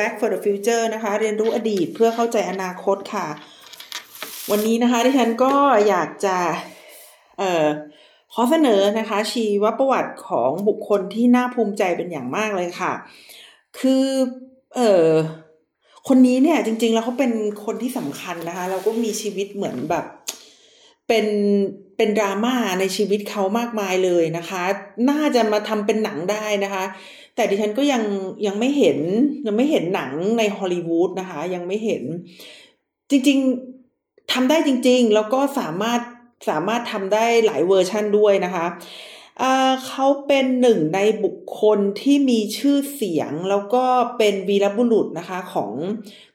Back for the Future นะคะ เรียนรู้อดีตเพื่อเข้าใจอนาคตค่ะ วันนี้นะคะที่ฉันก็อยากจะเอ่อขอเสนอนะคะ ชีวประวัติของบุคคลที่น่าภูมิใจเป็นอย่างมากเลยค่ะ คือเอ่อคนนี้เนี่ยจริง ๆ แล้วเขาเป็นคนที่สำคัญนะคะแล้วก็มีชีวิตเหมือนแบบเป็นเป็นดราม่าในชีวิตเขามากมายเลยนะคะ น่าจะมาทำเป็นหนังได้นะคะ แต่ดิฉันก็ยังยังไม่เห็นยังไม่เห็นหนังในฮอลลีวูดนะคะ ยังไม่เห็น จริง ๆทำได้จริง ๆ แล้วก็สามารถสามารถทำได้หลายเวอร์ชั่นด้วยนะคะเขาเป็นหนึ่งในบุคคลที่มีชื่อเสียงแล้วก็เป็นวีรบุรุษนะคะของ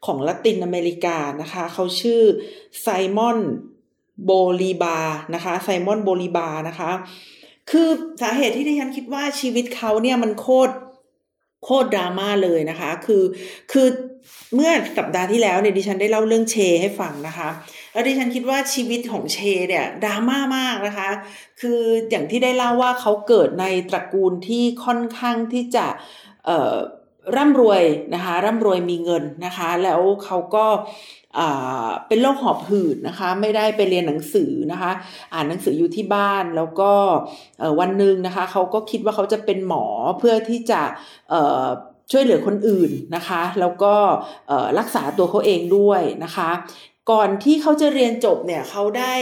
ของละตินอเมริกานะคะ เขาชื่อไซมอนโบลีบานะคะไซมอนโบลีบานะคะ คือสาเหตุที่ดิฉันคิดว่าชีวิตเขาเนี่ยมันโคตร โคตรดราม่าเลยนะคะ คือ คือเมื่อสัปดาห์ที่แล้วเนี่ยดิฉันได้เล่าเรื่องเชให้ฟังนะคะ แล้วดิฉันคิดว่าชีวิตของเชเนี่ยดราม่ามากนะคะ คืออย่างที่ได้เล่าว่าเขาเกิดในตระกูลที่ค่อนข้างที่จะร่ำรวยนะคะร่ำรวยมีเงินนะคะ แล้วเขาก็ เป็นโรคหอบหืดนะคะ ไม่ได้ไปเรียนหนังสือนะคะ อ่านหนังสืออยู่ที่บ้านแล้วก็วันหนึ่งนะคะเขาก็คิดว่าเขาจะเป็นหมอเพื่อที่จะช่วยเหลือคนอื่นนะคะ แล้วก็รักษาตัวเขาเองด้วยนะคะ ก่อนที่เขาจะเรียนจบเนี่ยเขาได้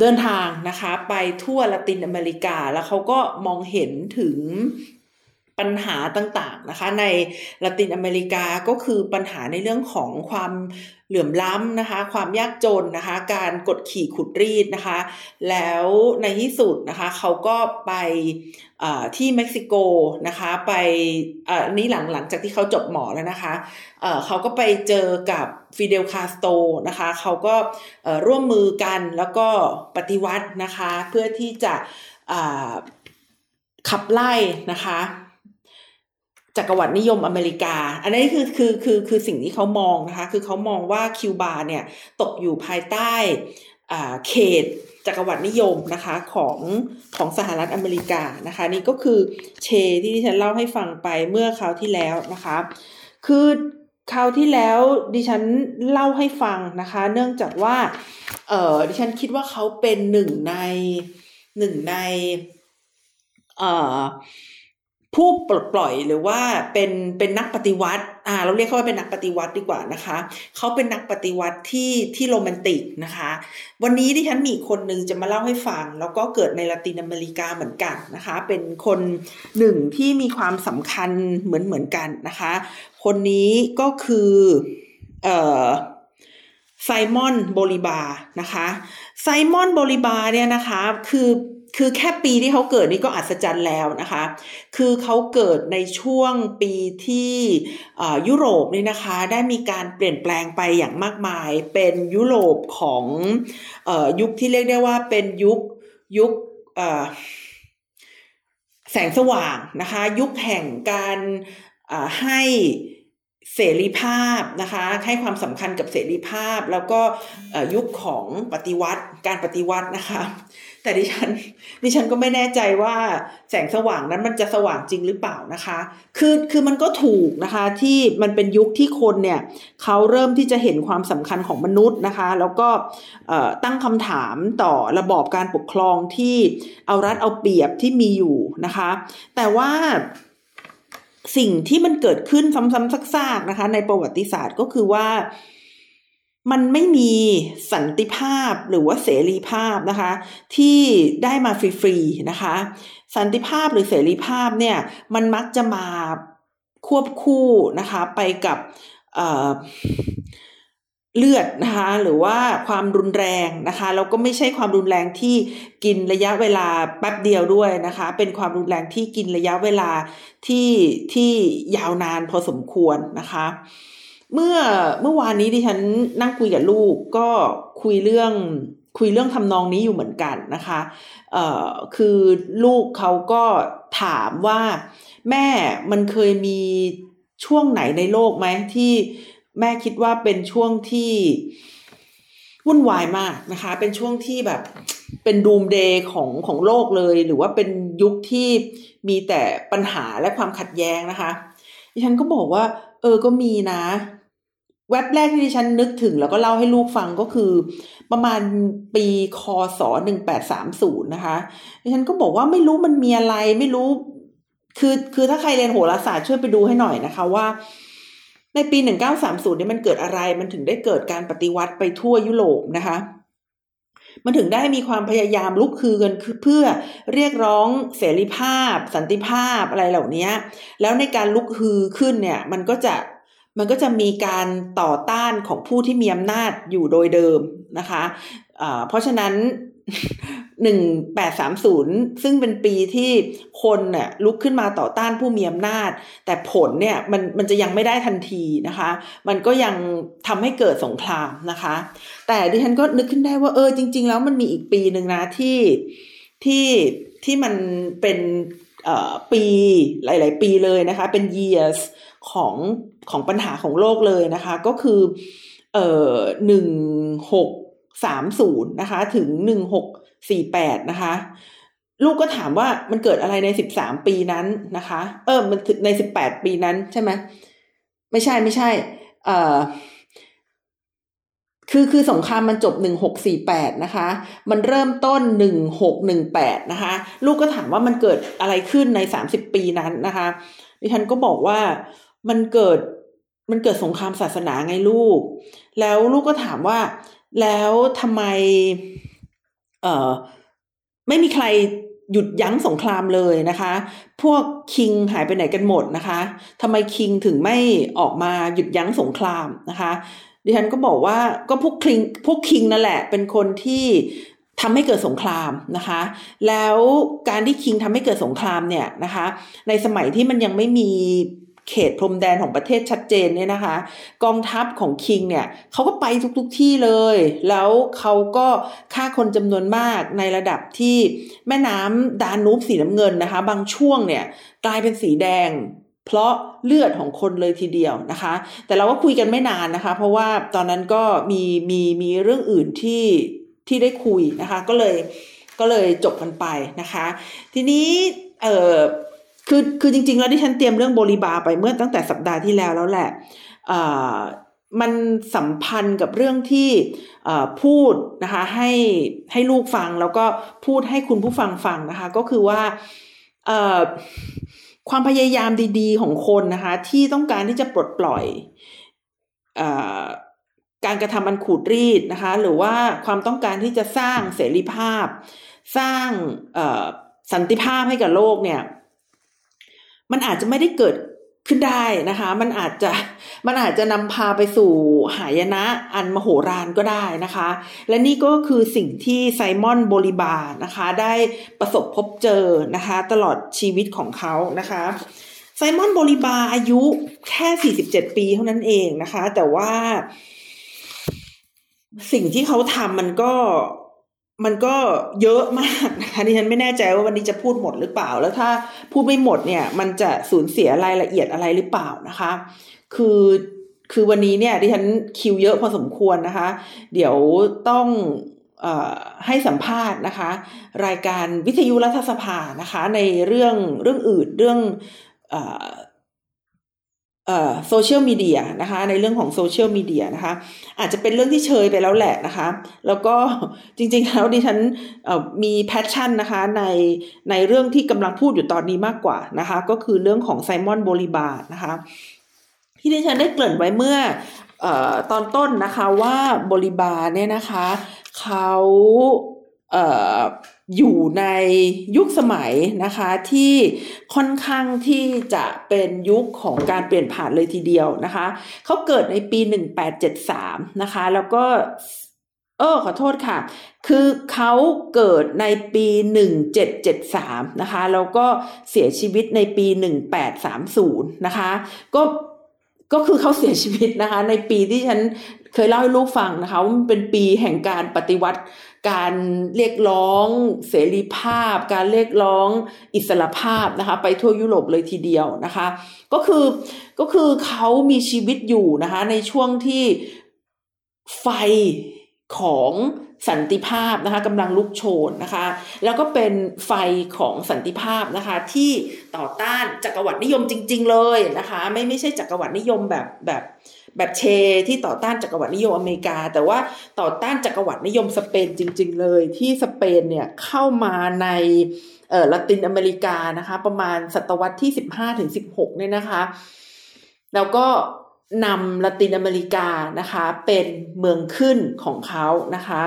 เดินทางนะคะไปทั่วละตินอเมริกาแล้วเขาก็มองเห็นถึง ปัญหาต่างๆนะคะ ในละตินอเมริกาก็คือปัญหาในเรื่องของความเหลื่อมล้ำนะคะ ความยากจนนะคะ การกดขี่ขูดรีดนะคะ แล้วในที่สุดนะคะเขาก็ไปที่เม็กซิโกนะคะ ไปอันนี้หลังหลังจากที่เขาจบหมอแล้วนะคะเขาก็ไปเจอกับฟิเดลคาสโตรนะคะ เขาก็ร่วมมือกันแล้วก็ปฏิวัตินะคะ เพื่อที่จะขับไล่นะคะ จักรวรรดินิยมอเมริกา อันนี้คือคือคือคือสิ่งที่เขามองนะคะ คือเขามองว่าคิวบาเนี่ยตกอยู่ภายใต้เขตจักรวรรดินิยมนะคะของของสหรัฐอเมริกานะคะ นี่ก็คือเชที่ดิฉันเล่าให้ฟังไปเมื่อคราวที่แล้วนะคะ คือคราวที่แล้วดิฉันเล่าให้ฟังนะคะ เนื่องจากว่าเออดิฉันคิดว่าเขาเป็นหนึ่งในหนึ่งในเอ่อ ผู้ปลดปล่อยหรือว่าเป็นเป็นนักปฏิวัติอ่าเราเรียกเขาว่าเป็นนักปฏิวัติดีกว่านะคะ เขาเป็นนักปฏิวัติที่ที่โรแมนติกนะคะ วันนี้ที่ฉันมีคนหนึ่งจะมาเล่าให้ฟัง แล้วก็เกิดในละตินอเมริกาเหมือนกันนะคะ เป็นคนหนึ่งที่มีความสำคัญเหมือนเหมือนกันนะคะ คนนี้ก็คือเอ่อไซมอนโบลิบานะคะไซมอนโบลิบาเนี่ยนะคะคือ คือแค่ปีที่เขาเกิดนี่ก็อัศจรรย์แล้วนะคะ คือเขาเกิดในช่วงปีที่ยุโรปนี่นะคะ ได้มีการเปลี่ยนแปลงไปอย่างมากมาย เป็นยุโรปของอยุคที่เรียกได้ว่าเป็นยุคยุคแสงสว่างนะคะ ยุคแห่งการให้เสรีภาพนะคะให้ความสำคัญกับเสรีภาพ แล้วก็ยุคของปฏิวัติการปฏิวัตินะคะ แต่ดิฉันดิฉันก็ไม่แน่ใจว่าแสงสว่างนั้นมันจะสว่างจริงหรือเปล่านะคะ คือคือมันก็ถูกนะคะที่มันเป็นยุคที่คนเนี่ยเขาเริ่มที่จะเห็นความสำคัญของมนุษย์นะคะ แล้วก็ตั้งคำถามต่อระบอบการปกครองที่เอารัดเอาเปรียบที่มีอยู่นะคะ แต่ว่าสิ่งที่มันเกิดขึ้นซ้ำๆซากๆนะคะ ในประวัติศาสตร์ก็คือว่า มันไม่มีสันติภาพหรือว่าเสรีภาพนะคะ ที่ได้มาฟรีๆนะคะ สันติภาพหรือเสรีภาพเนี่ยมันมักจะมาควบคู่นะคะไปกับเลือดนะคะหรือว่าความรุนแรงนะคะแล้วก็ไม่ใช่ความรุนแรงที่กินระยะเวลาแป๊บเดียวด้วยนะคะ เป็นความรุนแรงที่กินระยะเวลาที่ที่ยาวนานพอสมควรนะคะ เมื่อเมื่อวานนี้ที่ฉันนั่งคุยกับลูกก็คุยเรื่องคุยเรื่องทำนองนี้อยู่เหมือนกันนะคะเอ่อคือลูกเขาก็ถามว่าแม่มันเคยมีช่วงไหนในโลกไหมที่แม่คิดว่าเป็นช่วงที่วุ่นวายมากนะคะ เป็นช่วงที่แบบเป็นดูมเดย์ของของโลกเลย หรือว่าเป็นยุคที่มีแต่ปัญหาและความขัดแย้งนะคะดิฉันก็บอกว่า เออก็มีนะ เว็บแรกที่ดิฉันนึกถึงแล้วก็เล่าให้ลูกฟังก็คือ ประมาณปีคศหนึ่งแปดสามศูนย์นะคะดิฉันก็บอกว่าไม่รู้มันมีอะไรไม่รู้ คือคือถ้าใครเรียนโหราศาสตร์ช่วยไปดูให้หน่อยนะคะว่า ในปีหนึ่งเก้าสามศูนย์นี่มันเกิดอะไร มันถึงได้เกิดการปฏิวัติไปทั่วยุโรปนะคะ มันถึงได้มีความพยายามลุกคือกันเพื่อเรียกร้องเสรีภาพ สันติภาพอะไรเหล่านี้แล้วในการลุกฮือขึ้นเนี่ย มันก็จะ มันก็จะมีการต่อต้านของผู้ที่มีอำนาจอยู่โดยเดิมนะคะะเพราะฉะนั้นหนึ่งแปดสามศูนย์ซึ่งเป็นปีที่คนเนี่ยลุกขึ้นมาต่อต้านผู้มีอำนาจ แต่ผลเนี่ยมันมันจะยังไม่ได้ทันทีนะคะ มันก็ยังทำให้เกิดสงครามนะคะ แต่ดิฉันก็นึกขึ้นได้ว่าเออจริง ๆ แล้วมันมีอีกปีหนึ่งนะที่ที่ที่มันเป็น ปีหลาย ๆ ปีเลยนะคะ เป็น years ของของปัญหาของโลกเลยนะคะ ก็คือเอ่อหนึ่งหกสามศูนย์นะคะ ถึงหนึ่งหกสี่แปดนะคะ ลูกก็ถามว่ามันเกิดอะไรในสิบสามปีนั้นนะคะ เออมันในสิบแปดปีนั้นใช่ไหมไม่ใช่ไม่ใช่ เอ่อ คือคือสงครามมันจบหนึ่งหกสี่แปดนะคะ มันเริ่มต้นหนึ่งหกหนึ่งแปดนะคะ ลูกก็ถามว่ามันเกิดอะไรขึ้นในสามสิบปีนั้นนะคะดิฉันก็บอกว่ามันเกิดมันเกิดสงครามศาสนาไงลูก แล้วลูกก็ถามว่าแล้วทำไม เอ่อ ไม่มีใครหยุดยั้งสงครามเลยนะคะ พวกคิงหายไปไหนกันหมดนะคะทำไมคิงถึงไม่ออกมาหยุดยั้งสงครามนะคะ ดิฉันก็บอกว่าก็พวกคิงพวกคิงนั่นแหละ เป็นคนที่ทำให้เกิดสงครามนะคะ แล้วการที่คิงทำให้เกิดสงครามเนี่ยนะคะ ในสมัยที่มันยังไม่มีเขตพรมแดนของประเทศชัดเจนเนี่ยนะคะ กองทัพของคิงเนี่ยเขาก็ไปทุกๆทที่เลย แล้วเขาก็ฆ่าคนจำนวนมากในระดับที่แม่น้ำดานูบสีน้ำเงินนะคะ บางช่วงเนี่ยกลายเป็นสีแดง เพราะเลือดของคนเลยทีเดียวนะคะ แต่เราก็คุยกันไม่นานนะคะ เพราะว่าตอนนั้นก็มีมีมีเรื่องอื่นที่ที่ได้คุยนะคะ ก็เลยก็เลยจบกันไปนะคะ ทีนี้เออคือคือจริง ๆ แล้วที่ฉันเตรียมเรื่องโบลิบาไปเมื่อตั้งแต่สัปดาห์ที่แล้วแล้วแหละเออมันสัมพันธ์กับเรื่องที่พูดนะคะให้ให้ลูกฟังแล้วก็พูดให้คุณผู้ฟังฟังนะคะ ก็คือว่า ความพยายามดี ๆ ของคนนะคะ ที่ต้องการที่จะปลดปล่อยอการกระทำมันขูดรีดนะคะ หรือว่าความต้องการที่จะสร้างเสรีภาพ สร้างสันติภาพให้กับโลกเนี่ย มันอาจจะไม่ได้เกิด ขึ้นได้นะคะ มันอาจจะมันอาจจะนำพาไปสู่หายนะอันมโหฬารก็ได้นะคะ และนี่ก็คือสิ่งที่ไซมอนโบลิบานะคะ ได้ประสบพบเจอนะคะ ตลอดชีวิตของเขานะคะไซมอนโบลิบาอายุแค่ 47 ปีเท่านั้นเองนะคะ แต่ว่า สิ่งที่เขาทำมันก็ มันก็เยอะมากนะคะดิฉันไม่แน่ใจว่าวันนี้จะพูดหมดหรือเปล่า แล้วถ้าพูดไม่หมดเนี่ย มันจะสูญเสียรายละเอียดอะไรหรือเปล่านะคะ คือคือวันนี้เนี่ยดิฉันคิวเยอะพอสมควรนะคะ เดี๋ยวต้องอให้สัมภาษณ์นะคะ รายการวิทยุรัฐสภานะคะ ในเรื่องเรื่องอื่นเรื่อง โซเชียลมีเดียนะคะในเรื่องของโซเชียลมีเดียนะคะอาจจะเป็นเรื่องที่เชยไปแล้วแหละนะคะ แล้วก็จริงๆแล้วดิฉันมี passion นะคะในในเรื่องที่กำลังพูดอยู่ตอนนี้มากกว่านะคะก็คือเรื่องของไซมอนโบลิบาร์นะคะที่ดิฉันได้เกริ่นไว้เมื่อตอนต้นนะคะว่าโบลิบาร์เนี่ยนะคะเขา อยู่ในยุคสมัยนะคะที่ค่อนข้างที่จะเป็นยุคของการเปลี่ยนผ่านเลยทีเดียวนะคะเขาเกิดในปี 1873 นะคะ แล้วก็เออขอโทษค่ะ คือเขาเกิดในปี 1773 นะคะ แล้วก็เสียชีวิตในปี 1830 นะคะ ก็ก็คือเขาเสียชีวิตนะคะ ในปีที่ฉัน เคยเล่าให้ลูกฟังนะคะว่ามันเป็นปีแห่งการปฏิวัติ การเรียกร้อง เสรีภาพ การเรียกร้องอิสรภาพนะคะ ไปทั่วยุโรปเลยทีเดียวนะคะ ก็คือก็คือเขามีชีวิตอยู่นะคะ ในช่วงที่ไฟของสันติภาพนะคะกำลังลุกโชนนะคะ แล้วก็เป็นไฟของสันติภาพนะคะ ที่ต่อต้านจักรวรรดินิยมจริง ๆ เลยนะคะ ไม่ไม่ใช่จักรวรรดินิยมแบบแบบ แบบเชที่ต่อต้านจักรวรรดินิยมอเมริกา แต่ว่าต่อต้านจักรวรรดินิยมสเปนจริง ๆ เลย ที่สเปนเนี่ยเข้ามาในเออละตินอเมริกานะคะ ประมาณศตวรรษที่สิบห้าถึงสิบหกเนี่ยนะคะ แล้วก็นำละตินอเมริกานะคะ เป็นเมืองขึ้นของเขานะคะ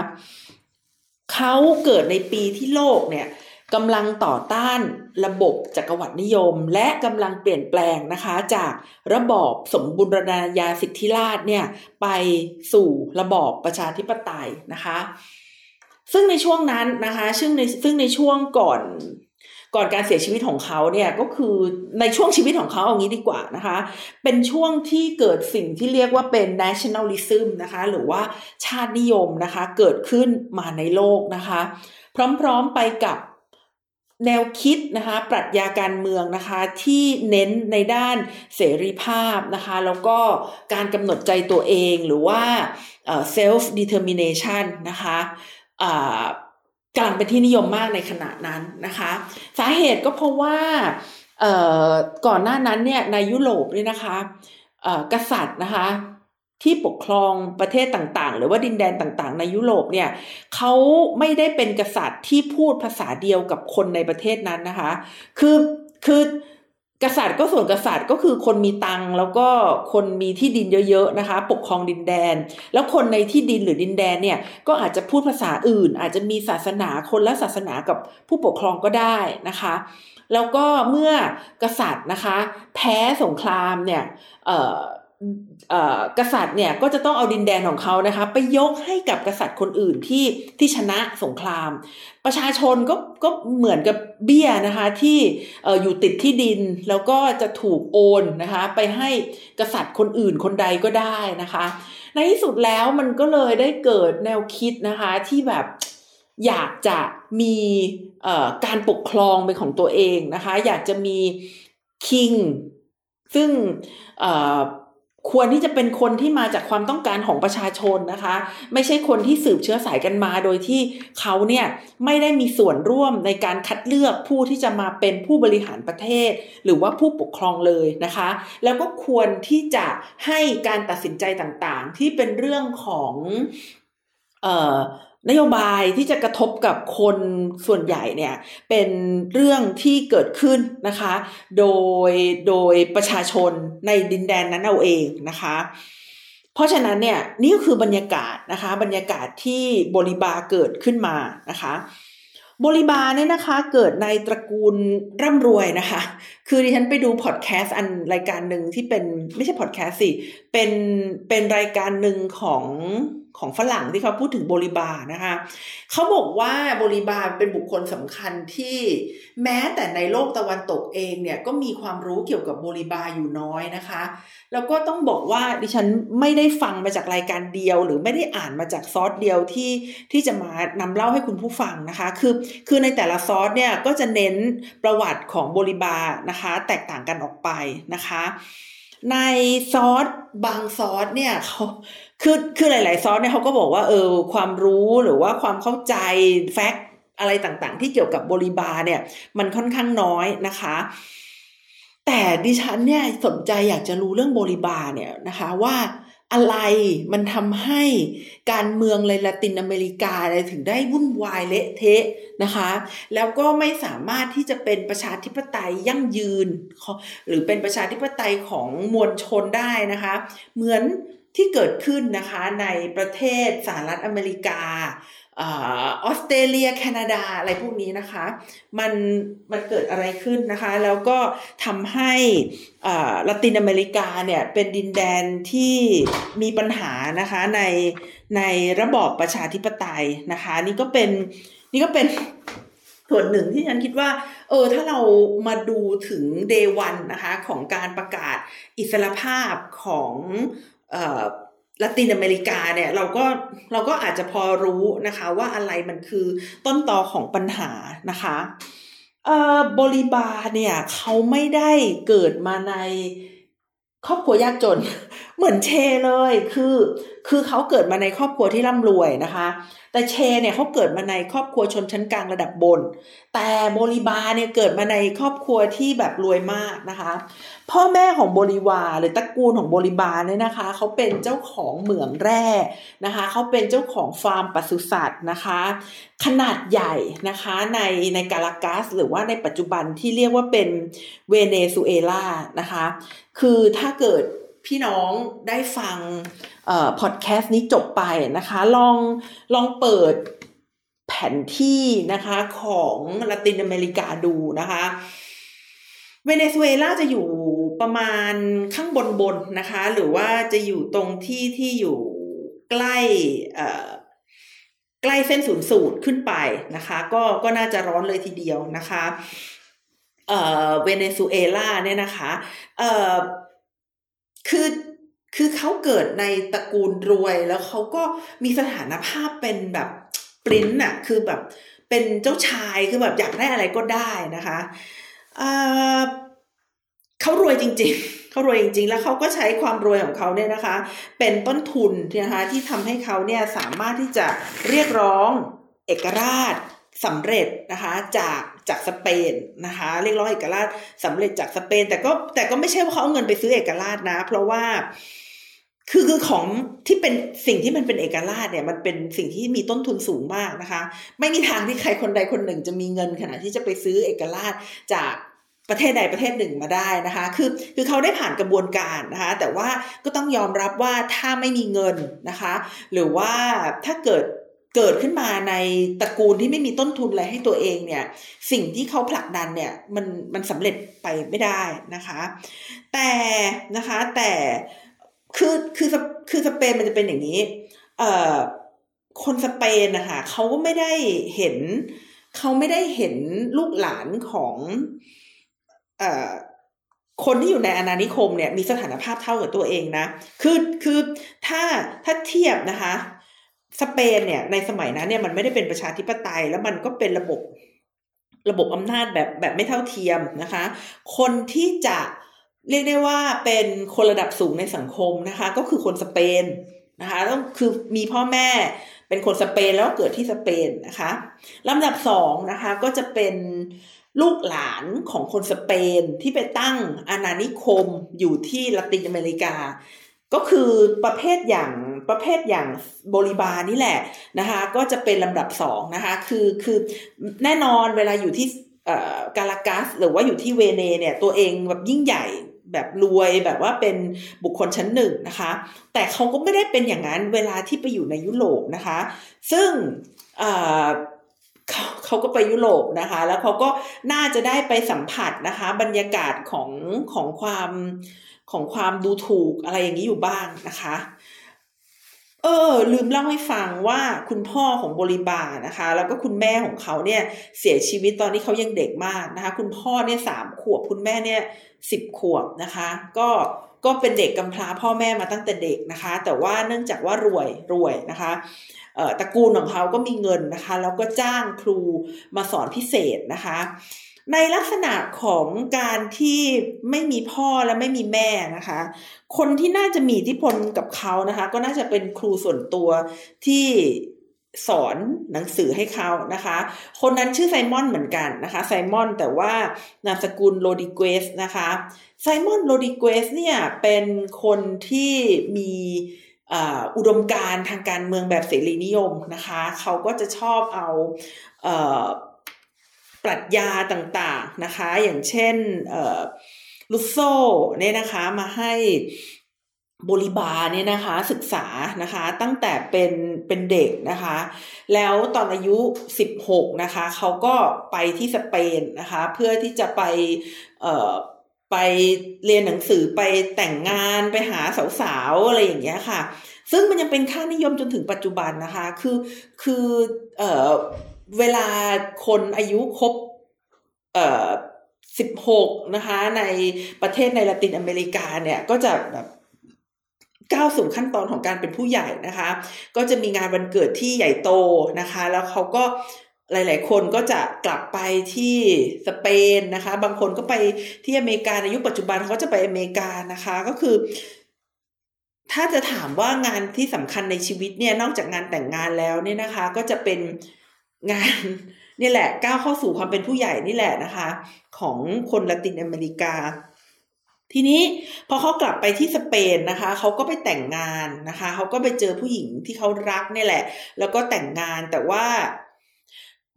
เขาเกิดในปีที่โลกเนี่ย กำลังต่อต้านระบบจักรวรรดินิยม และกำลังเปลี่ยนแปลงนะคะ จากระบอบสมบูรณาญาสิทธิราชเนี่ยไปสู่ระบอบประชาธิปไตยนะคะ ซึ่งในช่วงนั้นนะคะซึ่งในซึ่งในช่วงก่อนก่อนการเสียชีวิตของเขาเนี่ยก็คือในช่วงชีวิตของเขาเอางี้ดีกว่านะคะ เป็นช่วงที่เกิดสิ่งที่เรียกว่าเป็น nationalism นะคะ หรือว่าชาตินิยมนะคะ เกิดขึ้นมาในโลกนะคะ พร้อมๆไปกับ แนวคิดนะคะปรัชญาการเมืองนะคะที่เน้นในด้านเสรีภาพนะคะแล้วก็การกำหนดใจตัวเองหรือว่า self determination นะคะกำลังเป็นที่นิยมมากในขณะนั้นนะคะสาเหตุก็เพราะว่าก่อนหน้านั้นเนี่ยในยุโรปเนี่ยนะคะกษัตริย์นะคะ ที่ปกครองประเทศต่างๆ หรือว่าดินแดนต่างๆ ในยุโรปเนี่ยเขาไม่ได้เป็นกษัตริย์ที่พูดภาษาเดียวกับคนในประเทศนั้นนะคะ คือคือกษัตริย์ก็ส่วนกษัตริย์ก็คือคนมีตังแล้วก็คนมีที่ดินเยอะๆนะคะ ปกครองดินแดน แล้วคนในที่ดินหรือดินแดนเนี่ยก็อาจจะพูดภาษาอื่น อาจจะมีศาสนาคนละศาสนากับผู้ปกครองก็ได้นะคะ แล้วก็เมื่อกษัตริย์นะคะ แพ้สงครามเนี่ย กษัตริย์เนี่ยก็จะต้องเอาดินแดนของเขานะคะไปยกให้กับกษัตริย์คนอื่นที่ที่ชนะสงคราม ประชาชนก็ก็เหมือนกับเบี้ยนะคะที่อยู่ติดที่ดินแล้วก็จะถูกโอนนะคะไปให้กษัตริย์คนอื่นคนใดก็ได้นะคะ ในที่สุดแล้วมันก็เลยได้เกิดแนวคิดนะคะที่แบบอยากจะมีการปกครองเป็นของตัวเองนะคะ อยากจะมีคิงซึ่ง ควรที่จะเป็นคนที่มาจากความต้องการของประชาชนนะคะ ไม่ใช่คนที่สืบเชื้อสายกันมา โดยที่เขาเนี่ยไม่ได้มีส่วนร่วมในการคัดเลือกผู้ที่จะมาเป็นผู้บริหารประเทศ หรือว่าผู้ปกครองเลยนะคะ แล้วก็ควรที่จะให้การตัดสินใจต่างๆ ที่เป็นเรื่องของเอ่อ นโยบายที่จะกระทบกับคนส่วนใหญ่เนี่ยเป็นเรื่องที่เกิดขึ้นนะคะ โดยโดยประชาชนในดินแดนนั้นเอาเองนะคะ เพราะฉะนั้นเนี่ยนี่ก็คือบรรยากาศนะคะ บรรยากาศที่บริบาเกิดขึ้นมานะคะบริบาเนี่ยนะคะเกิดในตระกูลร่ำรวยนะคะ คือดิฉันไปดูพอดแคสต์อันรายการหนึ่งที่เป็นไม่ใช่พอดแคสต์สิเป็นเป็นรายการหนึ่งของ ของฝรั่งที่เขาพูดถึงโบริบานะคะเขาบอกว่าโบริบาเป็นบุคคลสำคัญที่แม้แต่ในโลกตะวันตกเองเนี่ยก็มีความรู้เกี่ยวกับโบริบาอยู่น้อยนะคะ แล้วก็ต้องบอกว่าดิฉันไม่ได้ฟังมาจากรายการเดียว หรือไม่ได้อ่านมาจากซอสเดียวที่ที่จะมานำเล่าให้คุณผู้ฟังนะคะ คือคือในแต่ละซอสเนี่ยก็จะเน้นประวัติของโบริบานะคะ แตกต่างกันออกไปนะคะในซอสบางซอสเนี่ยเขา คือคือหลาย ๆ ซอสเนี่ยเขาก็บอกว่าเออความรู้หรือว่าความเข้าใจแฟกต์อะไรต่างๆ ที่เกี่ยวกับบริบาเนี่ย มันค่อนข้างน้อยนะคะ แต่ดิฉันเนี่ยสนใจอยากจะรู้เรื่องบริบาเนี่ยนะคะว่าอะไรมันทำให้การเมืองในละตินอเมริกาเลยถึงได้วุ่นวายเละเทะนะคะ แล้วก็ไม่สามารถที่จะเป็นประชาธิปไตยยั่งยืน หรือเป็นประชาธิปไตยของมวลชนได้นะคะ เหมือน ที่เกิดขึ้นนะคะในประเทศสหรัฐอเมริกาออสเตรเลียแคนาดาอะไรพวกนี้นะคะมันมันเกิดอะไรขึ้นนะคะ แล้วก็ทำให้ละตินอเมริกาเนี่ยเป็นดินแดนที่มีปัญหานะคะในในระบอบประชาธิปไตยนะคะ นี่ก็เป็นนี่ก็เป็นส่วนหนึ่งที่ฉันคิดว่า เออ ถ้าเรามาดูถึงเดวันนะคะของการประกาศอิสรภาพของ ละตินอเมริกาเนี่ยเราก็เราก็อาจจะพอรู้นะคะว่าอะไรมันคือต้นตอของปัญหานะคะเอ่อบริบาเนี่ยเขาไม่ได้เกิดมาในครอบครัวยากจน เหมือนเชเลยคือคือเขาเกิดมาในครอบครัวที่ร่ำรวยนะคะ แต่เชเนี่ยเขาเกิดมาในครอบครัวชนชั้นกลางระดับบน แต่โบริบาเนี่ยเกิดมาในครอบครัวที่แบบรวยมากนะคะ พ่อแม่ของโบริวาหรือตระกูลของโบริบาเนี่ยนะคะเขาเป็นเจ้าของเหมืองแร่นะคะเขาเป็นเจ้าของฟาร์มปศุสัตว์นะคะ ขนาดใหญ่นะคะในในกาลากัส หรือว่าในปัจจุบันที่เรียกว่าเป็นเวเนซุเอลานะคะ คือถ้าเกิด พี่น้องได้ฟังพอดแคสต์นี้จบไปนะคะ ลองลองเปิดแผนที่นะคะของละตินอเมริกาดูนะคะเวเนซุเอลาจะอยู่ประมาณข้างบนบนนะคะ หรือว่าจะอยู่ตรงที่ที่อยู่ใกล้ใกล้เส้นศูนย์สูตรขึ้นไปนะคะ ก็ก็น่าจะร้อนเลยทีเดียวนะคะเวเนซุเอลาเนี่ยนะคะ คือคือเขาเกิดในตระกูลรวยแล้วเขาก็มีสถานภาพเป็นแบบปริ้นอะคือแบบเป็นเจ้าชายคือแบบอยากได้อะไรก็ได้นะคะเขารวยจริง ๆเขารวยจริง ๆ แล้วเขาก็ใช้ความรวยของเขาเนี่ยนะคะ เป็นต้นทุนนะคะที่ทำให้เขาเนี่ยสามารถที่จะเรียกร้องเอกราช สำเร็จนะคะจากจากสเปนนะคะเรียกร้องเอกราชสำเร็จจากสเปน แต่ก็แต่ก็ไม่ใช่ว่าเขาเอาเงินไปซื้อเอกราชนะ เพราะว่าคือคือของที่เป็นสิ่งที่มันเป็นเอกราชเนี่ยมันเป็นสิ่งที่มีต้นทุนสูงมากนะคะ ไม่มีทางที่ใครคนใดคนหนึ่งจะมีเงินขนาดที่จะไปซื้อเอกราชจากประเทศใดประเทศหนึ่งมาได้นะคะ คือคือเขาได้ผ่านกระบวนการนะคะ แต่ว่าก็ต้องยอมรับว่าถ้าไม่มีเงินนะคะ หรือว่าถ้าเกิด เกิดขึ้นมาในตระกูลที่ไม่มีต้นทุนอะไรให้ตัวเองเนี่ย สิ่งที่เขาผลักดันเนี่ยมันมันสำเร็จไปไม่ได้นะคะ แต่นะคะแต่คือคือคือสเปนมันจะเป็นอย่างนี้ เอ่อคนสเปนนะคะเขาก็ไม่ได้เห็นเขาไม่ได้เห็นลูกหลานของเอ่อคนที่อยู่ในอาณานิคมเนี่ยมีสถานภาพเท่ากับตัวเองนะ คือคือถ้าถ้าเทียบนะคะ สเปนเนี่ยในสมัยนั้นเนี่ยมันไม่ได้เป็นประชาธิปไตย แล้วมันก็เป็นระบบระบบอำนาจแบบแบบไม่เท่าเทียมนะคะ คนที่จะเรียกได้ว่าเป็นคนระดับสูงในสังคมนะคะ ก็คือคนสเปนนะคะต้องคือมีพ่อแม่เป็นคนสเปนแล้วเกิดที่สเปนนะคะลำดับสองนะคะก็จะเป็นลูกหลานของคนสเปนที่ไปตั้งอาณานิคมอยู่ที่ละตินอเมริกา ก็คือประเภทอย่าง ประเภทอย่างบริบานี่แหละนะคะก็จะเป็นลำดับสองนะคะคือคือแน่นอนเวลาอยู่ที่กาลากัสหรือว่าอยู่ที่เวเนเนี่ยตัวเองแบบยิ่งใหญ่แบบรวยแบบว่าเป็นบุคคลชั้นหนึ่งนะคะ แต่เขาก็ไม่ได้เป็นอย่างนั้นเวลาที่ไปอยู่ในยุโรปนะคะ ซึ่งเขาเขาก็ไปยุโรปนะคะ แล้วเขาก็น่าจะได้ไปสัมผัสนะคะ บรรยากาศของของความของความดูถูกอะไรอย่างนี้อยู่บ้างนะคะ เออ ลืมเล่าให้ฟังว่าคุณพ่อของบริบานะคะ แล้วก็คุณแม่ของเขาเนี่ยเสียชีวิตตอนที่เขายังเด็กมากนะคะ คุณพ่อเนี่ยสามขวบคุณแม่เนี่ยสิบขวบนะคะ ก็ก็เป็นเด็กกำพร้าพ่อแม่มาตั้งแต่เด็กนะคะ แต่ว่าเนื่องจากว่ารวยรวยนะคะเอ่อตระกูลของเขาก็มีเงินนะคะ แล้วก็จ้างครูมาสอนพิเศษนะคะ ในลักษณะของการที่ไม่มีพ่อและไม่มีแม่นะคะ คนที่น่าจะมีอิทธิพลกับเขานะคะ ก็น่าจะเป็นครูส่วนตัวที่สอนหนังสือให้เขานะคะ คนนั้นชื่อไซมอนเหมือนกันนะคะ ไซมอนแต่ว่านามสกุลโรดิเกสนะคะ ไซมอนโรดิเกสเนี่ยเป็นคนที่มีอุดมการทางการเมืองแบบเสรีนิยมนะคะ เขาก็จะชอบเอา ปรัชญาต่างๆนะคะ อย่างเช่นลุโซเนี่ยนะคะมาให้บริบาเนี่ยนะคะศึกษานะคะตั้งแต่เป็นเป็นเด็กนะคะ แล้วตอนอายุ 16นะคะเขาก็ไปที่สเปนนะคะ เพื่อที่จะไปเอ่อไปเรียนหนังสือไปแต่งงานไปหาสาวๆอะไรอย่างเงี้ยค่ะ ซึ่งมันยังเป็นค่านิยมจนถึงปัจจุบันนะคะ คือคือเอ่อ เวลาคนอายุครบเอ่อสิบหกนะคะ ในประเทศในละตินอเมริกาเนี่ย ก็จะแบบก้าวสู่ขั้นตอนของการเป็นผู้ใหญ่นะคะ ก็จะมีงานวันเกิดที่ใหญ่โตนะคะ แล้วเขาก็หลาย ๆ คนก็จะกลับไปที่สเปนนะคะ บางคนก็ไปที่อเมริกาในยุคปัจจุบันเขาก็จะไปอเมริกานะคะ ก็คือ ถ้าจะถามว่างานที่สำคัญในชีวิตเนี่ย นอกจากงานแต่งงานแล้วเนี่ยนะคะ ก็จะเป็น งานนี่แหละก้าวเข้าสู่ความเป็นผู้ใหญ่นี่แหละนะคะ ของคนละตินอเมริกา ทีนี้พอเขากลับไปที่สเปนนะคะเขาก็ไปแต่งงานนะคะเขาก็ไปเจอผู้หญิงที่เขารักนี่แหละ แล้วก็แต่งงานแต่ว่า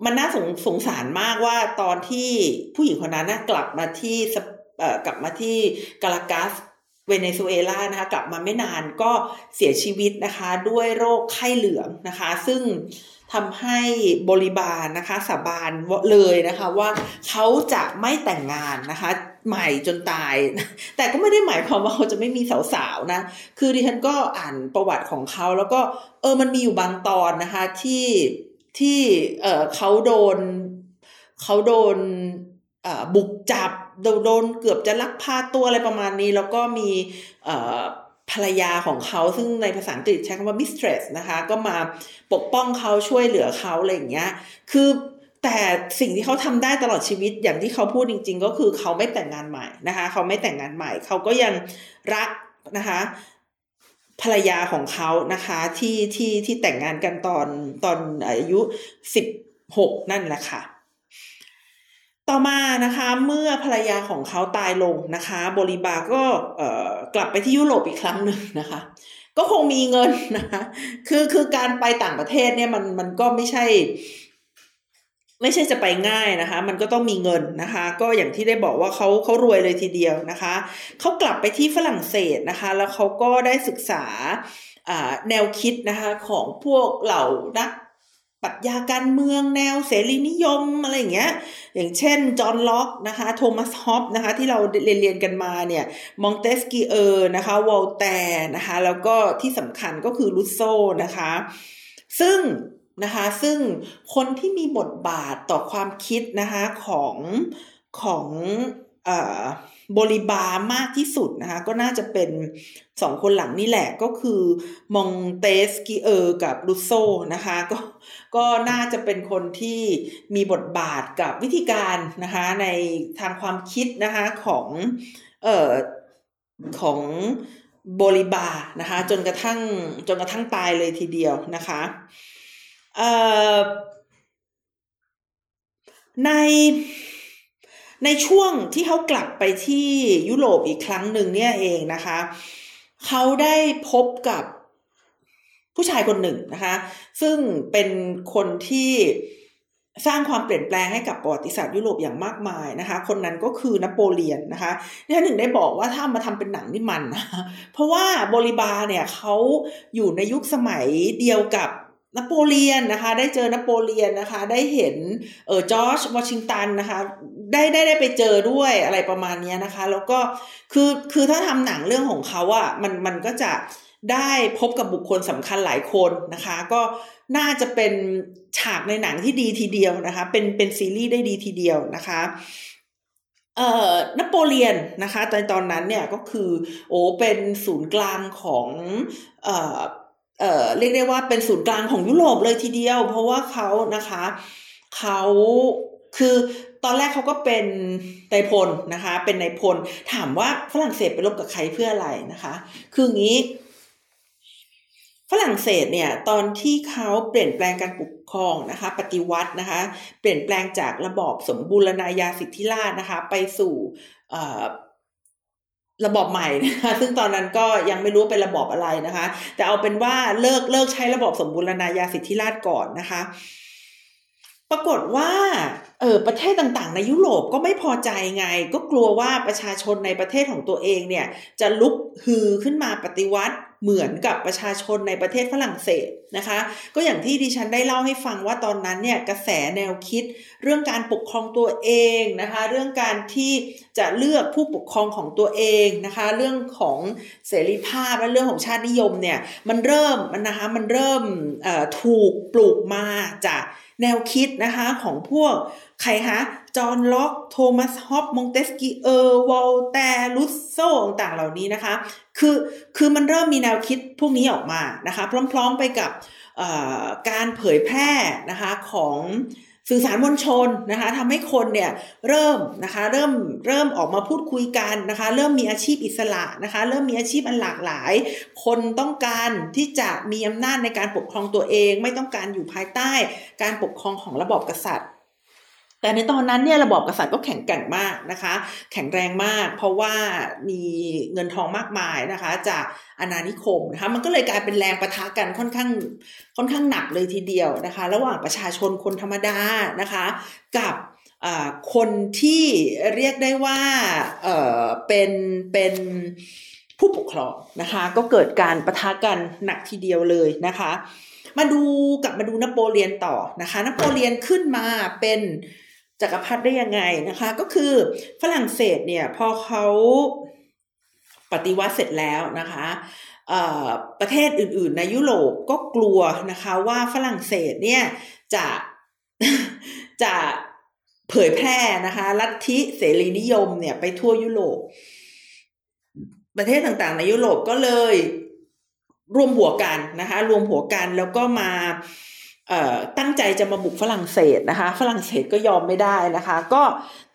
มันน่าสงสงสารมากว่าตอนที่ผู้หญิงคนนั้นนะกลับมาที่กลับมาที่กาลากัสเวเนซุเอลานะคะ กลับมาไม่นานก็เสียชีวิตนะคะ ด้วยโรคไข้เหลืองนะคะ ซึ่ง ทำให้บริบาลนะคะสาบานเลยนะคะว่าเขาจะไม่แต่งงานนะคะใหม่จนตาย แต่ก็ไม่ได้หมายความว่าเขาจะไม่มีสาวๆนะ คือดิฉันก็อ่านประวัติของเขาแล้วก็เออมันมีอยู่บางตอนนะคะที่ที่เออเขาโดนเขาโดนบุกจับโดนเกือบจะลักพาตัวอะไรประมาณนี้ แล้วก็มี ภรรยาของเขาซึ่งในภาษาอังกฤษใช้คำว่า mistress นะคะ ก็มาปกป้องเขาช่วยเหลือเขาอะไรอย่างเงี้ย คือแต่สิ่งที่เขาทำได้ตลอดชีวิตอย่างที่เขาพูดจริง ๆ ก็คือเขาไม่แต่งงานใหม่นะคะ เขาไม่แต่งงานใหม่ เขาก็ยังรักนะคะภรรยาของเขานะคะที่ที่ที่แต่งงานกันตอนตอนอายุสิบหกนั่นแหละค่ะ ต่อมานะคะเมื่อภรรยาของเขาตายลงนะคะบริบาก็กลับไปที่ยุโรปอีกครั้งหนึ่งนะคะ ก็คงมีเงินนะคะคือคือการไปต่างประเทศเนี่ยมันมันก็ไม่ใช่ ไม่ใช่จะไปง่ายนะคะ มันก็ต้องมีเงินนะคะ ก็อย่างที่ได้บอกว่าเขาเขารวยเลยทีเดียวนะคะเขากลับไปที่ฝรั่งเศสนะคะ แล้วเขาก็ได้ศึกษาแนวคิดนะคะของพวกเหล่านัก ปรัชญาการเมืองแนวเสรีนิยมอะไรอย่างเงี้ย อย่างเช่น จอห์นล็อกนะคะ โทมัสฮอปนะคะ ที่เราเรียนเรียนกันมาเนี่ย มองเตสกีเออร์นะคะ วอลแตร์นะคะ แล้วก็ที่สำคัญก็คือลุโซนะคะ ซึ่งนะคะ ซึ่งคนที่มีบทบาทต่อความคิดนะคะของของ บริบามากที่สุดนะคะ ก็น่าจะเป็นสองคนหลังนี่แหละก็คือมองเตสกีเออร์กับลูโซนะคะก็ก็น่าจะเป็นคนที่มีบทบาทกับวิธีการนะคะในทางความคิดนะคะของเอ่อของบริบานะคะจนกระทั่งจนกระทั่งตายเลยทีเดียวนะคะเอ่อใน ในช่วงที่เขากลับไปที่ยุโรปอีกครั้งหนึ่งเนี่ยเองนะคะ เขาได้พบกับผู้ชายคนหนึ่งนะคะ ซึ่งเป็นคนที่สร้างความเปลี่ยนแปลงให้กับประวัติศาสตร์ยุโรปอย่างมากมายนะคะ คนนั้นก็คือนโปเลียนนะคะนี่ท่านหนึ่งได้บอกว่าถ้ามาทำเป็นหนังนี่มันนะเพราะว่าบริบาเนี่ยเขาอยู่ในยุคสมัยเดียวกับ นโปเลียนนะคะได้เจอนโปเลียนนะคะได้เห็นเออจอร์จวอชิงตันนะคะได้ได้ได้ไปเจอด้วยอะไรประมาณนี้นะคะ แล้วก็คือคือถ้าทำหนังเรื่องของเขาอะ่ะมันมันก็จะได้พบกับบุคคลสำคัญหลายคนนะคะ ก็น่าจะเป็นฉากในหนังที่ดีทีเดียวนะคะ เป็นเป็นซีรีส์ได้ดีทีเดียวนะคะเอ่อนโปเลียนนะคะในตอนนั้นเนี่ยก็คือโอ้เป็นศูนย์กลางของเอ่อ เอ่อเรียกได้ว่าเป็นศูนย์กลางของยุโรปเลยทีเดียว เพราะว่าเขานะคะเขาคือตอนแรกเขาก็เป็นนายพลนะคะ เป็นนายพล ถามว่าฝรั่งเศสไปรบกับใครเพื่ออะไรนะคะ คืองี้ ฝรั่งเศสเนี่ย ตอนที่เขาเปลี่ยนแปลงการปกครองนะคะ ปฏิวัตินะคะ เปลี่ยนแปลงจากระบอบสมบูรณาญาสิทธิราชนะคะ ไปสู่ ระบบใหม่นะคะซึ่งตอนนั้นก็ยังไม่รู้เป็นระบบอะไรนะคะ แต่เอาเป็นว่าเลิกเลิกใช้ระบบสมบูรณาญาสิทธิราชก่อนนะคะ ปรากฏว่าเออประเทศต่างๆ ในยุโรปก็ไม่พอใจไง ก็กลัวว่าประชาชนในประเทศของตัวเองเนี่ย จะลุกฮือขึ้นมาปฏิวัติ เหมือนกับประชาชนในประเทศฝรั่งเศสนะคะ ก็อย่างที่ดิฉันได้เล่าให้ฟังว่าตอนนั้นเนี่ยกระแสแนวคิด เรื่องการปกครองตัวเองนะคะ เรื่องการที่จะเลือกผู้ปกครองของตัวเองนะคะ เรื่องของเสรีภาพและเรื่องของชาตินิยมเนี่ยมันเริ่มนะคะมันเริ่มถูกปลูกมาจากแนวคิดนะคะของพวกใครคะ จอห์นล็อก โทมัสฮอบส์มงเตสกีเออร์วอลแตร์รุสโซต่างเหล่านี้นะคะ คือคือมันเริ่มมีแนวคิดพวกนี้ออกมานะคะ พร้อมๆไปกับการเผยแพร่นะคะของสื่อสารมวลชนนะคะทำให้คนเนี่ยเริ่มนะคะเริ่มเริ่มออกมาพูดคุยกันนะคะเริ่มมีอาชีพอิสระนะคะเริ่มมีอาชีพอันหลากหลาย คนต้องการที่จะมีอำนาจในการปกครองตัวเอง ไม่ต้องการอยู่ภายใต้ การปกครองของระบอบกษัตริย์ แต่ในตอนนั้นเนี่ยระบอบกษัตริย์ก็แข็งแกร่งมากนะคะ แข็งแรงมาก เพราะว่ามีเงินทองมากมายนะคะ จากอาณานิคมนะคะมันก็เลยกลายเป็นแรงประทะกันค่อนข้างค่อนข้างหนักเลยทีเดียวนะคะ ระหว่างประชาชนคนธรรมดานะคะ กับคนที่เรียกได้ว่าเออเป็นเป็นผู้ปกครองนะคะ ก็เกิดการประทะกันหนักทีเดียวเลยนะคะ มาดูกลับมาดูนโปเลียนต่อนะคะนโปเลียนขึ้นมาเป็นจักรพรรดิได้ยังไงนะคะ ก็คือฝรั่งเศสเนี่ยพอเขาปฏิวัติเสร็จแล้วนะคะประเทศอื่นๆ ในยุโรปก็กลัวนะคะว่าฝรั่งเศสเนี่ยจะจะเผยแพร่นะคะลัทธิเสรีนิยมเนี่ยไปทั่วยุโรป ประเทศต่างๆ ในยุโรปก็เลย รวมหัวกันนะคะ รวมหัวกันแล้วก็มาตั้งใจจะมาบุกฝรั่งเศสนะคะ ฝรั่งเศสก็ยอมไม่ได้นะคะ ก็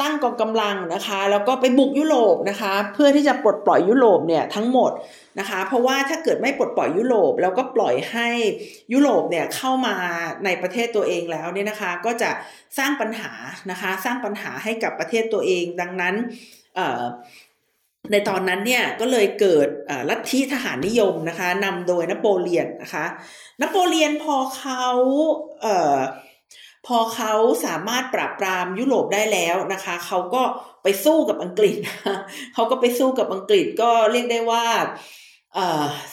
ตั้งกองกำลังนะคะ แล้วก็ไปบุกยุโรปนะคะ เพื่อที่จะปลดปล่อยยุโรปเนี่ยทั้งหมดนะคะ เพราะว่าถ้าเกิดไม่ปลดปล่อยยุโรปแล้วก็ปล่อยให้ยุโรปเนี่ยเข้ามาในประเทศตัวเองแล้วเนี่ยนะคะ ก็จะสร้างปัญหานะคะ สร้างปัญหาให้กับประเทศตัวเองดังนั้น ในตอนนั้นเนี่ยก็เลยเกิดลัทธิทหารนิยมนะคะนำโดยนโปเลียนนะคะนโปเลียนพอเขาเอ่อพอเขาสามารถปราบปรามยุโรปได้แล้วนะคะ เขาก็ไปสู้กับอังกฤษเขาก็ไปสู้กับอังกฤษก็เรียกได้ว่า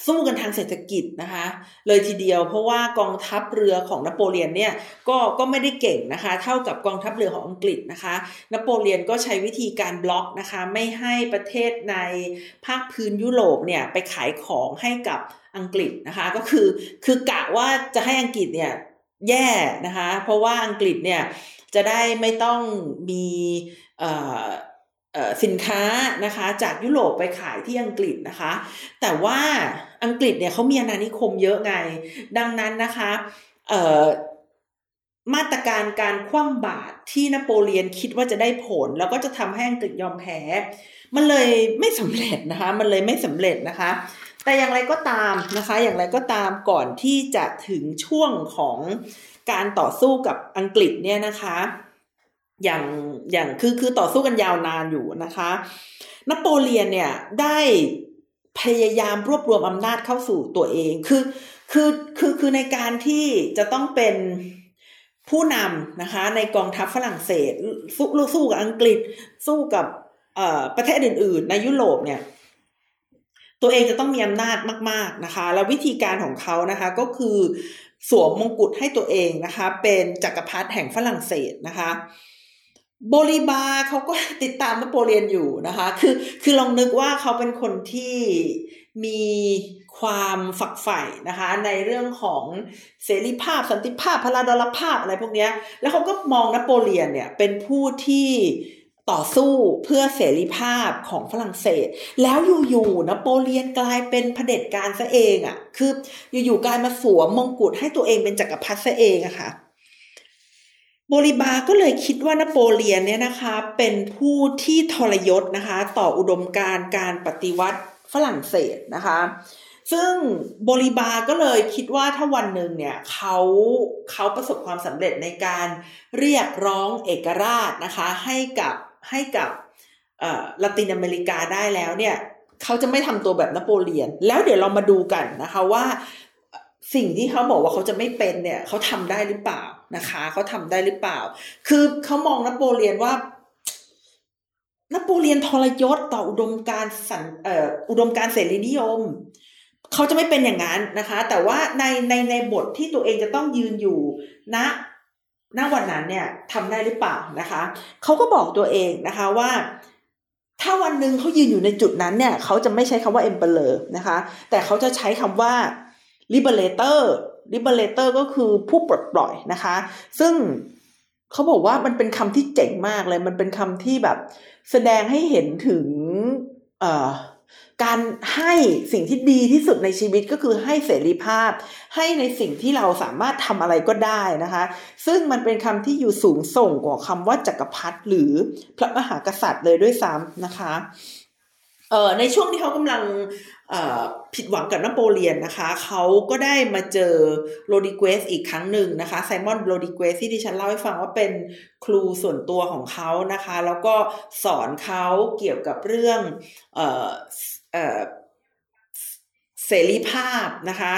สู้กันทางเศรษฐกิจนะคะ เลยทีเดียวเพราะว่ากองทัพเรือของนโปเลียนเนี่ยก็ก็ไม่ได้เก่งนะคะ เท่ากับกองทัพเรือของอังกฤษนะคะนโปเลียนก็ใช้วิธีการบล็อกนะคะ ไม่ให้ประเทศในภาคพื้นยุโรปเนี่ยไปขายของให้กับอังกฤษนะคะ ก็คือคือกะว่าจะให้อังกฤษเนี่ยแย่นะคะ เพราะว่าอังกฤษเนี่ยจะได้ไม่ต้องมี สินค้านะคะจากยุโรปไปขายที่อังกฤษนะคะ แต่ว่าอังกฤษเนี่ยเขามีอาณานิคมเยอะไง ดังนั้นนะคะมาตรการการคว่ำบาตรที่นโปเลียนคิดว่าจะได้ผล แล้วก็จะทำให้อังกฤษยอมแพ้ มันเลยไม่สำเร็จนะคะ มันเลยไม่สำเร็จนะคะ แต่อย่างไรก็ตามนะคะ อย่างไรก็ตามก่อนที่จะถึงช่วงของการต่อสู้กับอังกฤษเนี่ยนะคะ อย่างอย่างคือคือต่อสู้กันยาวนานอยู่นะคะ นโปเลียนเนี่ยได้พยายามรวบรวมอำนาจเข้าสู่ตัวเองคือคือคือคือในการที่จะต้องเป็นผู้นำนะคะ ในกองทัพฝรั่งเศสสู้สู้กับอังกฤษสู้กับประเทศอื่น ๆ ในยุโรปเนี่ย ตัวเองจะต้องมีอำนาจมาก ๆนะคะ แล้ววิธีการของเขานะคะก็คือสวมมงกุฎให้ตัวเองนะคะ เป็นจักรพรรดิแห่งฝรั่งเศสนะคะ โบลิบาเขาก็ติดตามนโปเลียนอยู่นะคะ คือคือลองนึกว่าเขาเป็นคนที่มีความฝักใฝ่นะคะ ในเรื่องของเสรีภาพสันติภาพพลาดลภาพอะไรพวกนี้ แล้วเขาก็มองนโปเลียนเนี่ยเป็นผู้ที่ต่อสู้เพื่อเสรีภาพของฝรั่งเศส แล้วอยู่ๆนโปเลียนกลายเป็นเผด็จการซะเองอะ่ะ คืออยู่ๆกลายมาสวมมงกุฎให้ตัวเองเป็นจกักรพรรดิซะเองอะคะ่ะ โบริบาก็เลยคิดว่านโปเลียนเนี่ยนะคะเป็นผู้ที่ทรยศนะคะต่ออุดมการการปฏิวัติฝรั่งเศสนะคะ ซึ่งโบริบาก็เลยคิดว่าถ้าวันหนึ่งเนี่ยเขาเขาประสบความสำเร็จในการเรียกร้องเอกราชนะคะให้กับให้กับละตินอเมริกาได้แล้วเนี่ยเขาจะไม่ทำตัวแบบนโปเลียน แล้วเดี๋ยวเรามาดูกันนะคะว่าสิ่งที่เขาบอกว่าเขาจะไม่เป็นเนี่ยเขาทำได้หรือเปล่า นะคะเขาทำได้หรือเปล่า คือเขามองนโปเลียนว่านโปเลียนทรยศต่ออุดมการสันเอ่ออุดมการเสรีนิยมเขาจะไม่เป็นอย่างนั้นนะคะ แต่ว่าในในในบทที่ตัวเองจะต้องยืนอยู่ณณวันนั้นเนี่ยทำได้หรือเปล่านะคะเขาก็บอกตัวเองนะคะว่า ถ้าวันหนึ่งเขายืนอยู่ในจุดนั้นเนี่ยเขาจะไม่ใช้คำว่า emperor นะคะ แต่เขาจะใช้คำว่า liberator liberator ก็คือผู้ปลดปล่อยนะคะ ซึ่งเขาบอกว่ามันเป็นคำที่เจ๋งมากเลย มันเป็นคำที่แบบแสดงให้เห็นถึงการให้สิ่งที่ดีที่สุดในชีวิตก็คือให้เสรีภาพ ให้ในสิ่งที่เราสามารถทำอะไรก็ได้นะคะ ซึ่งมันเป็นคำที่อยู่สูงส่งกว่าคำว่าจักรพรรดิหรือพระมหากษัตริย์เลยด้วยซ้ำนะคะ เอ่อในช่วงที่เขากำลังผิดหวังกับนโปเลียนนะคะ เขาก็ได้มาเจอโรดิเกสอีกครั้งหนึ่งนะคะไซมอนโรดิเกสที่ดิฉันเล่าให้ฟังว่าเป็นครูส่วนตัวของเขานะคะ แล้วก็สอนเขาเกี่ยวกับเรื่องเสรีภาพนะคะ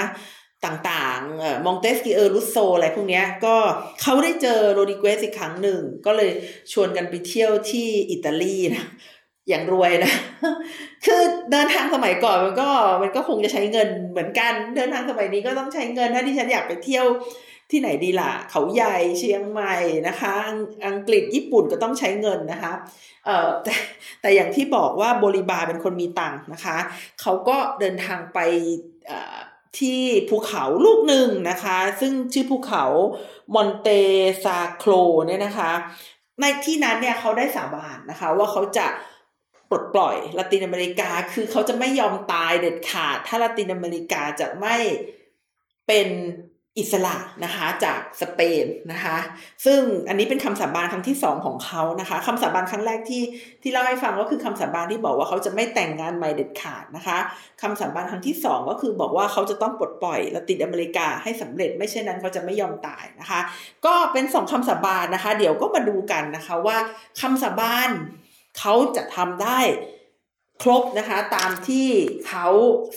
ต่างๆ มองเตสกิเออร์รุสโซอะไรพวกนี้ก็เขาได้เจอโรดิเกสอีกครั้งหนึ่ง ก็เลยชวนกันไปเที่ยวที่อิตาลีนะ อย่างรวยนะ คือเดินทางสมัยก่อนมันก็มันก็คงจะใช้เงินเหมือนกัน เดินทางสมัยนี้ก็ต้องใช้เงิน ถ้าที่ฉันอยากไปเที่ยวที่ไหนดีล่ะ เขาใหญ่เชียงใหม่นะคะ อังกฤษญี่ปุ่นก็ต้องใช้เงินนะคะ เอ่อแต่แต่อย่างที่บอกว่าบริบาเป็นคนมีตังค์นะคะ เขาก็เดินทางไปที่ภูเขาลูกหนึ่งนะคะ ซึ่งชื่อภูเขามอนเตซาโคลเนี่ยนะคะ ในที่นั้นเนี่ยเขาได้สาบานนะคะ ว่าเขาจะ ปลดปล่อยละตินอเมริกาคือเขาจะไม่ยอมตายเด็ดขาด ถ้าละตินอเมริกาจะไม่เป็นอิสระนะคะจากสเปนนะคะซึ่งอันนี้เป็นคำสาบานครั้งที่สองของเขานะคะคำสาบานครั้งแรกที่ที่เล่าให้ฟังก็คือคำสาบานที่บอกว่าเขาจะไม่แต่งงานใหม่เด็ดขาดนะคะคำสาบานครั้งที่สองก็คือบอกว่าเขาจะต้องปลดปล่อยละตินอเมริกาให้สำเร็จไม่เช่นนั้นเขาจะไม่ยอมตายนะคะ ก็เป็นสองคำสาบานนะคะ เดี๋ยวก็มาดูกันนะคะว่าคำสาบาน เขาจะทำได้ครบนะคะตามที่เขา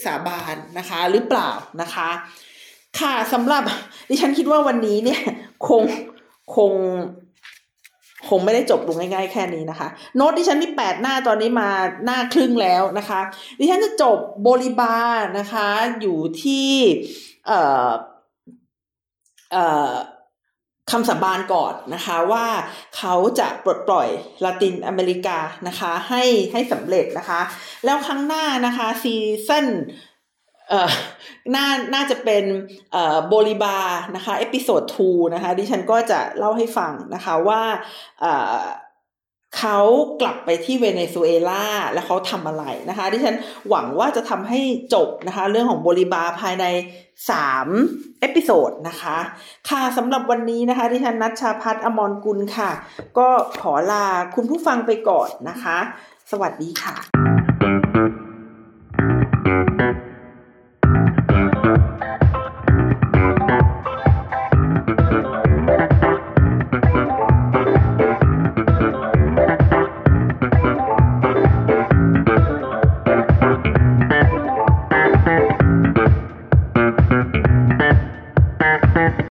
สาบานนะคะหรือเปล่านะคะ ค่ะสำหรับดิฉันคิดว่าวันนี้เนี่ยคงคงคงไม่ได้จบลงง่ายๆแค่นี้นะคะ โน้ตดิฉันมีแปดหน้าตอนนี้มาหน้าครึ่งแล้วนะคะ ดิฉันจะจบบริบานะคะอยู่ที่ เอ่อเอ่อ คำสาบานก่อนนะคะว่าเขาจะปลดปล่อยลาตินอเมริกานะคะให้ให้สำเร็จนะคะ แล้วครั้งหน้านะคะ season เอ่อน่าน่าจะเป็นเอ่อโบลิบานะคะ episode 2นะคะดิฉันก็จะเล่าให้ฟังนะคะว่าเอ่อ เขากลับไปที่เวเนซุเอลาแล้วเขาทำอะไรนะคะ ดิฉันหวังว่าจะทำให้จบนะคะ เรื่องของโบลิบาภายใน 3 episode นะคะ ค่ะสำหรับวันนี้นะคะ ดิฉันนัชชาพัฒอมรกุลค่ะ ก็ขอลาคุณผู้ฟังไปก่อนนะคะ สวัสดีค่ะ